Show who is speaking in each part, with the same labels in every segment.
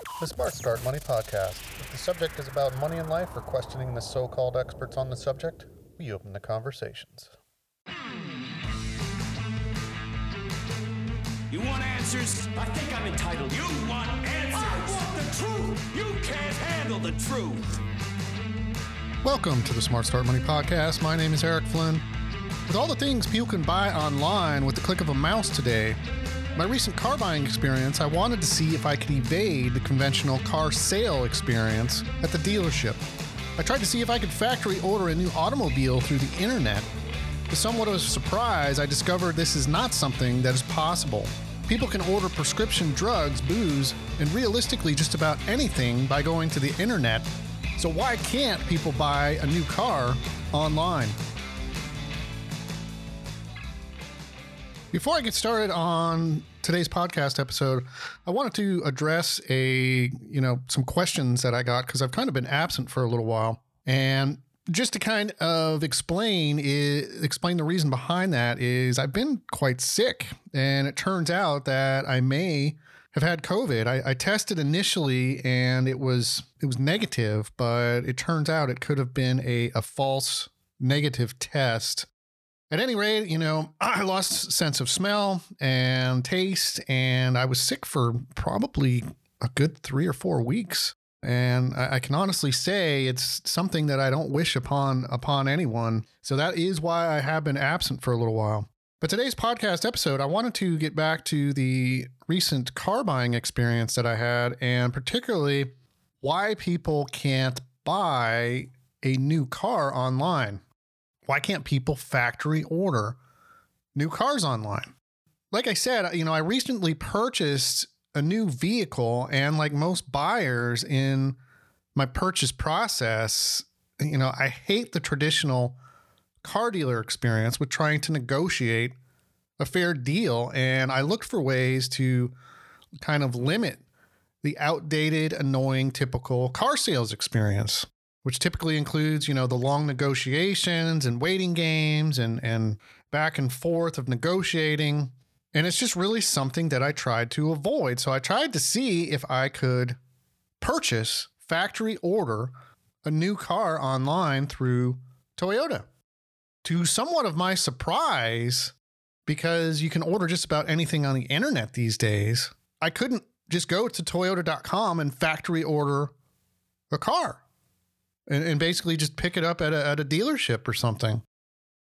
Speaker 1: The Smart Start Money Podcast. If the subject is about money in life or questioning the so called experts on the subject, we open the conversations.
Speaker 2: You want answers? I think I'm entitled. You want answers? I want the truth. You can't handle the truth.
Speaker 1: Welcome to the Smart Start Money Podcast. My name is Eric Flynn. With all the things people can buy online with the click of a mouse today, my recent car buying experience, I wanted to see if I could evade the conventional car sale experience at the dealership. I tried to see if I could factory order a new automobile through the internet. To somewhat of a surprise, I discovered this is not something that is possible. People can order prescription drugs, booze, and realistically just about anything by going to the internet. So why can't people buy a new car online? Before I get started on today's podcast episode, I wanted to address a, you know, some questions that I got because I've kind of been absent for a little while. And just to kind of explain explain the reason behind that is I've been quite sick and it turns out that I may have had COVID. I, I tested initially and it was it was negative, but it turns out it could have been a, a false negative test at any rate, you know, I lost sense of smell and taste, and I was sick for probably a good three or four weeks. And I, can honestly say it's something that I don't wish upon upon anyone. So that is why I have been absent for a little while. But today's podcast episode, I wanted to get back to the recent car buying experience that I had, and particularly why people can't buy a new car online. Why can't people factory order new cars online? Like I said, you know, I recently purchased a new vehicle, and like most buyers in my purchase process, you know, I hate the traditional car dealer experience with trying to negotiate a fair deal. And I looked for ways to kind of limit the outdated, annoying, typical car sales experience which typically includes, you know, the long negotiations and waiting games and and back and forth of negotiating. And it's just really something that I tried to avoid. So I tried to see if I could purchase factory order a new car online through Toyota. To somewhat of my surprise, because you can order just about anything on the internet these days, I couldn't just go to toyota.com and factory order a car and, and basically just pick it up at a, at a dealership or something.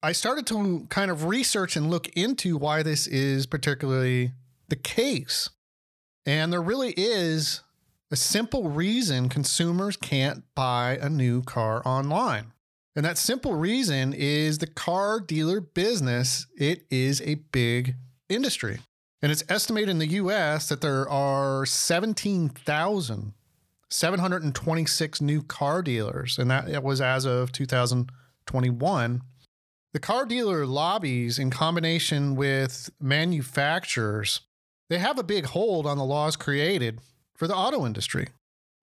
Speaker 1: I started to kind of research and look into why this is particularly the case. And there really is a simple reason consumers can't buy a new car online. And that simple reason is the car dealer business, it is a big industry. And it's estimated in the US that there are 17,000 726 new car dealers, and that was as of 2021. The car dealer lobbies, in combination with manufacturers, they have a big hold on the laws created for the auto industry.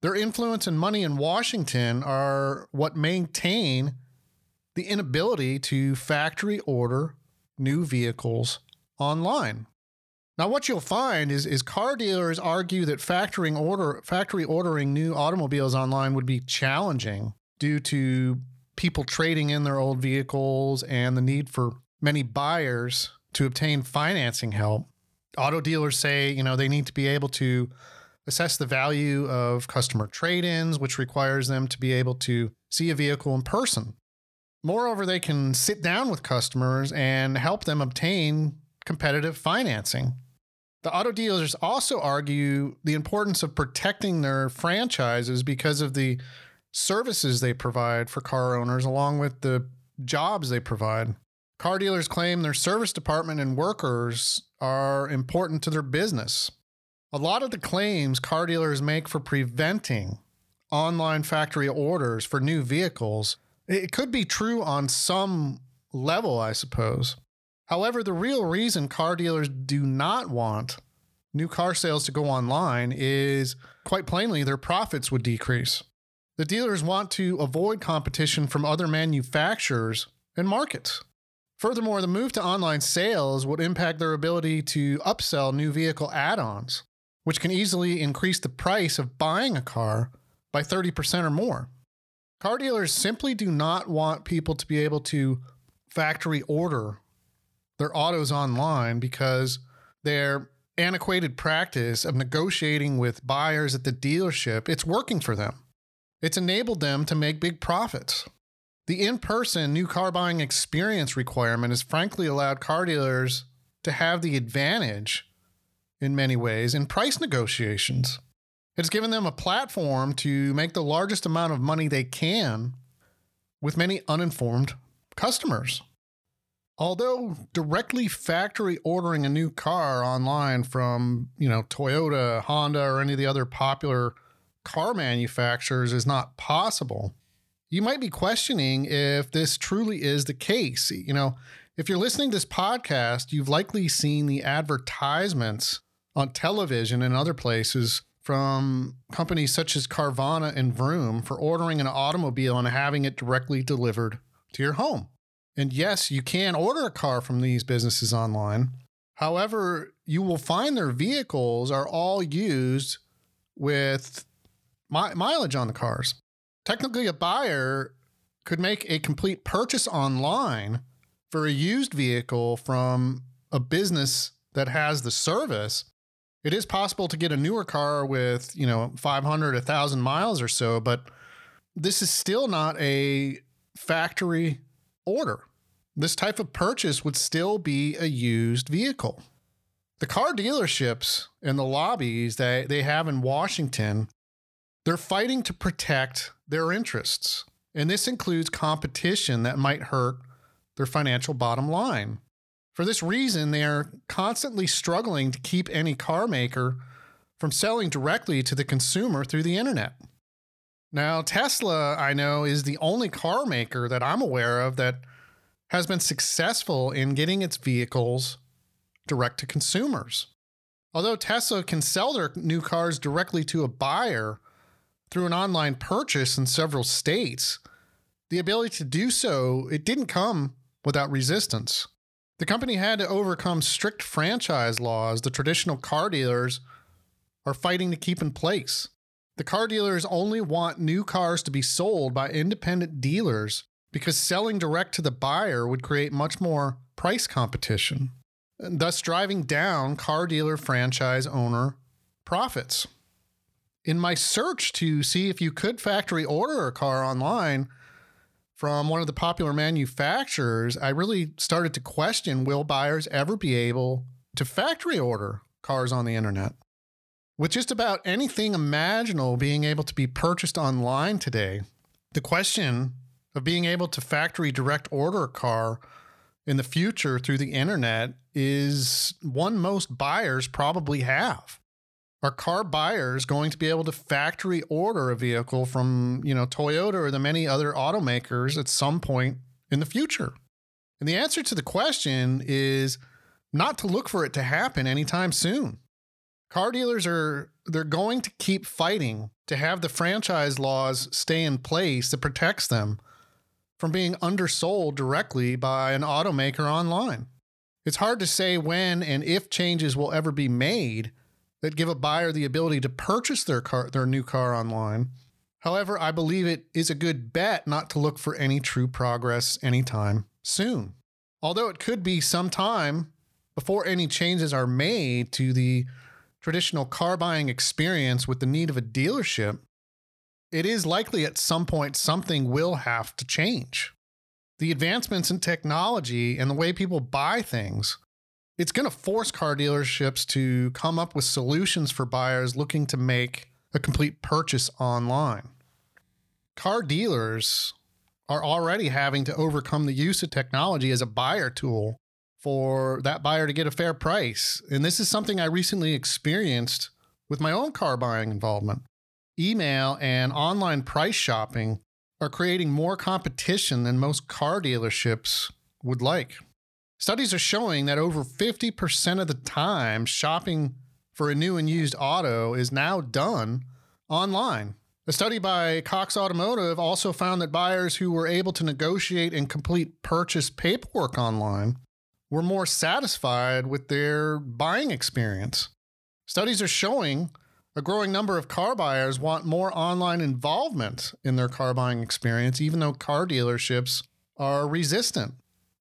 Speaker 1: Their influence and money in Washington are what maintain the inability to factory order new vehicles online. Now, what you'll find is, is car dealers argue that factoring order, factory ordering new automobiles online would be challenging due to people trading in their old vehicles and the need for many buyers to obtain financing help. Auto dealers say, you know, they need to be able to assess the value of customer trade-ins, which requires them to be able to see a vehicle in person. Moreover, they can sit down with customers and help them obtain competitive financing. The auto dealers also argue the importance of protecting their franchises because of the services they provide for car owners, along with the jobs they provide. Car dealers claim their service department and workers are important to their business. A lot of the claims car dealers make for preventing online factory orders for new vehicles, it could be true on some level, I suppose. However, the real reason car dealers do not want new car sales to go online is quite plainly their profits would decrease. The dealers want to avoid competition from other manufacturers and markets. Furthermore, the move to online sales would impact their ability to upsell new vehicle add ons. which can easily increase the price of buying a car by 30% or more. Car dealers simply do not want people to be able to factory order their autos online because their antiquated practice of negotiating with buyers at the dealership, it's working for them. It's enabled them to make big profits. The in-person new car buying experience requirement has frankly allowed car dealers to have the advantage in many ways in price negotiations. It's given them a platform to make the largest amount of money they can with many uninformed customers. Although directly factory ordering a new car online from, you know, Toyota, Honda, or any of the other popular car manufacturers is not possible, you might be questioning if this truly is the case. You know, if you're listening to this podcast, you've likely seen the advertisements on television and other places from companies such as Carvana and Vroom for ordering an automobile and having it directly delivered to your home. And yes, you can order a car from these businesses online. However, you will find their vehicles are all used with mi- mileage on the cars. Technically, a buyer could make a complete purchase online for a used vehicle from a business that has the service it is possible to get a newer car with, you know, 500, 1,000 miles or so, but this is still not a factory order. This type of purchase would still be a used vehicle. The car dealerships and the lobbies that they have in Washington, they're fighting to protect their interests. And this includes competition that might hurt their financial bottom line. For this reason, they are constantly struggling to keep any car maker from selling directly to the consumer through the internet. Now, Tesla, I know, is the only car maker that I'm aware of that has been successful in getting its vehicles direct to consumers. Although Tesla can sell their new cars directly to a buyer through an online purchase in several states, the ability to do so, it didn't come without resistance. The company had to overcome strict franchise laws the traditional car dealers are fighting to keep in place. The car dealers only want new cars to be sold by independent dealers because selling direct to the buyer would create much more price competition, thus driving down car dealer franchise owner profits. In my search to see if you could factory order a car online, from one of the popular manufacturers, I really started to question will buyers ever be able to factory order cars on the internet? With just about anything imaginable being able to be purchased online today, the question of being able to factory direct order a car in the future through the internet is one most buyers probably have. Are car buyers going to be able to factory order a vehicle from, you know, Toyota or the many other automakers at some point in the future? And the answer to the question is not to look for it to happen anytime soon. Car dealers are they're going to keep fighting to have the franchise laws stay in place that protects them from being undersold directly by an automaker online. It's hard to say when and if changes will ever be made that give a buyer the ability to purchase their car, their new car online. However, I believe it is a good bet not to look for any true progress anytime soon. Although it could be some time before any changes are made to the traditional car buying experience with the need of a dealership, it is likely at some point something will have to change. The advancements in technology and the way people buy things it's going to force car dealerships to come up with solutions for buyers looking to make a complete purchase online. Car dealers are already having to overcome the use of technology as a buyer tool for that buyer to get a fair price. And this is something I recently experienced with my own car buying involvement. Email and online price shopping are creating more competition than most car dealerships would like. Studies are showing that over 50% of the time shopping for a new and used auto is now done online. A study by Cox Automotive also found that buyers who were able to negotiate and complete purchase paperwork online were more satisfied with their buying experience. Studies are showing a growing number of car buyers want more online involvement in their car buying experience, even though car dealerships are resistant.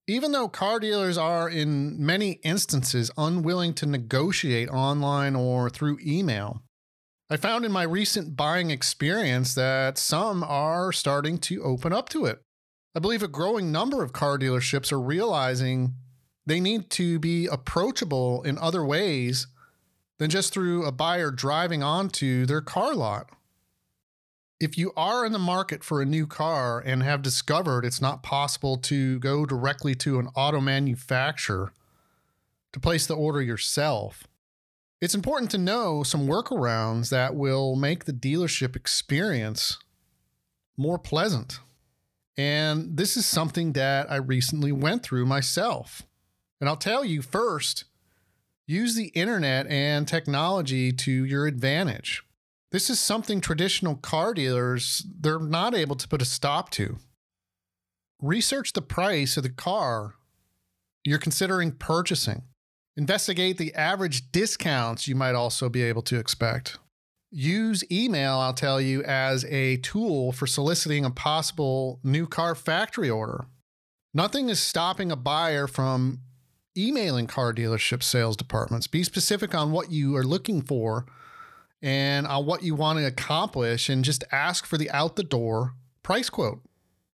Speaker 1: Even though car dealers are, in many instances, unwilling to negotiate online or through email, I found in my recent buying experience that some are starting to open up to it. I believe a growing number of car dealerships are realizing they need to be approachable in other ways than just through a buyer driving onto their car lot. If you are in the market for a new car and have discovered it's not possible to go directly to an auto manufacturer to place the order yourself, it's important to know some workarounds that will make the dealership experience more pleasant. And this is something that I recently went through myself. And I'll tell you first use the internet and technology to your advantage. This is something traditional car dealers they're not able to put a stop to. Research the price of the car you're considering purchasing. Investigate the average discounts you might also be able to expect. Use email, I'll tell you, as a tool for soliciting a possible new car factory order. Nothing is stopping a buyer from emailing car dealership sales departments. Be specific on what you are looking for and on what you want to accomplish, and just ask for the out the door price quote.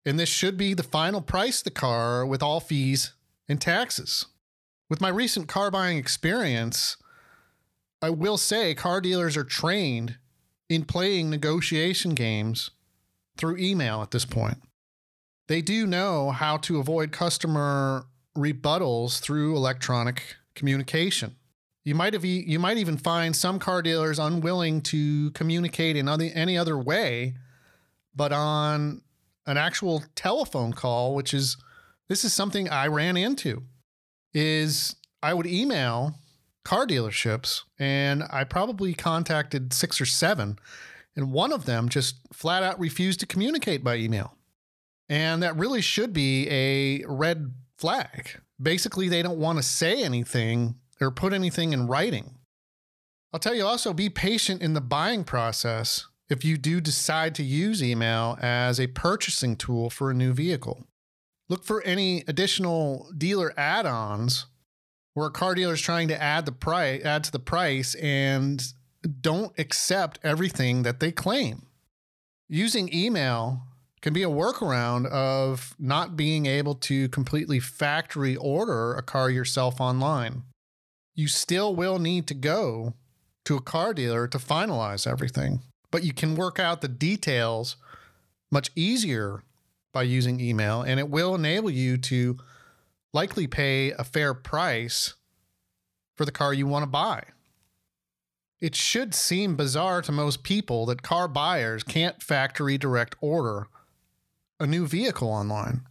Speaker 1: And this should be the final price of the car with all fees and taxes. With my recent car buying experience, I will say car dealers are trained in playing negotiation games through email at this point. They do know how to avoid customer rebuttals through electronic communication. You might have you might even find some car dealers unwilling to communicate in any other way, but on an actual telephone call, which is this is something I ran into is I would email car dealerships and I probably contacted six or seven, and one of them just flat out refused to communicate by email. And that really should be a red flag. Basically, they don't want to say anything or put anything in writing. I'll tell you also be patient in the buying process if you do decide to use email as a purchasing tool for a new vehicle. Look for any additional dealer add-ons where a car dealer is trying to add the price add to the price and don't accept everything that they claim. Using email can be a workaround of not being able to completely factory order a car yourself online. You still will need to go to a car dealer to finalize everything, but you can work out the details much easier by using email, and it will enable you to likely pay a fair price for the car you want to buy. It should seem bizarre to most people that car buyers can't factory direct order a new vehicle online.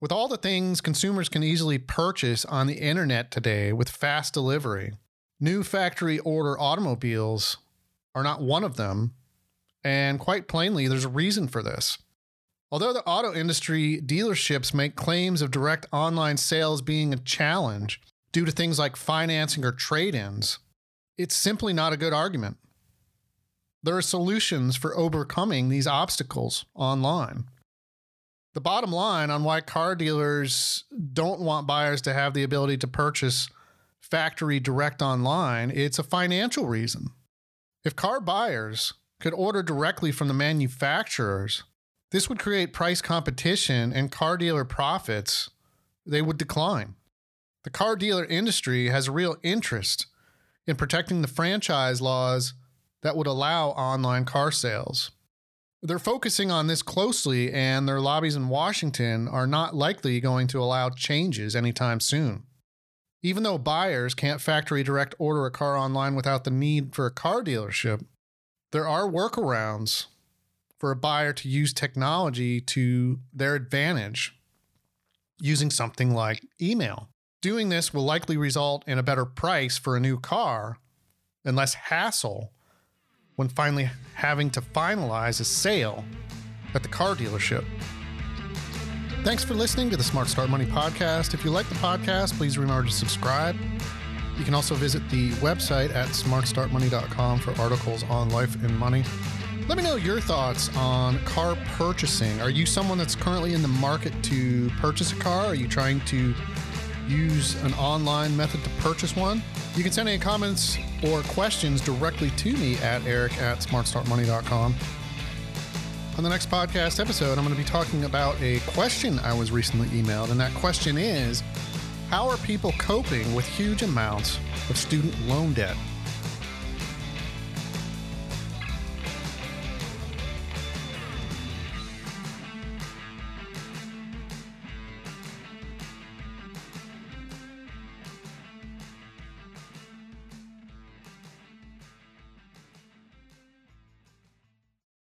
Speaker 1: With all the things consumers can easily purchase on the internet today with fast delivery, new factory order automobiles are not one of them. And quite plainly, there's a reason for this. Although the auto industry dealerships make claims of direct online sales being a challenge due to things like financing or trade ins, it's simply not a good argument. There are solutions for overcoming these obstacles online. The bottom line on why car dealers don't want buyers to have the ability to purchase factory direct online, it's a financial reason. If car buyers could order directly from the manufacturers, this would create price competition and car dealer profits, they would decline. The car dealer industry has a real interest in protecting the franchise laws that would allow online car sales. They're focusing on this closely, and their lobbies in Washington are not likely going to allow changes anytime soon. Even though buyers can't factory direct order a car online without the need for a car dealership, there are workarounds for a buyer to use technology to their advantage using something like email. Doing this will likely result in a better price for a new car and less hassle when finally having to finalize a sale at the car dealership. Thanks for listening to the Smart Start Money podcast. If you like the podcast, please remember to subscribe. You can also visit the website at smartstartmoney.com for articles on life and money. Let me know your thoughts on car purchasing. Are you someone that's currently in the market to purchase a car? Are you trying to use an online method to purchase one? You can send any comments or questions directly to me at eric at smartstartmoney.com. On the next podcast episode, I'm going to be talking about a question I was recently emailed, and that question is How are people coping with huge amounts of student loan debt?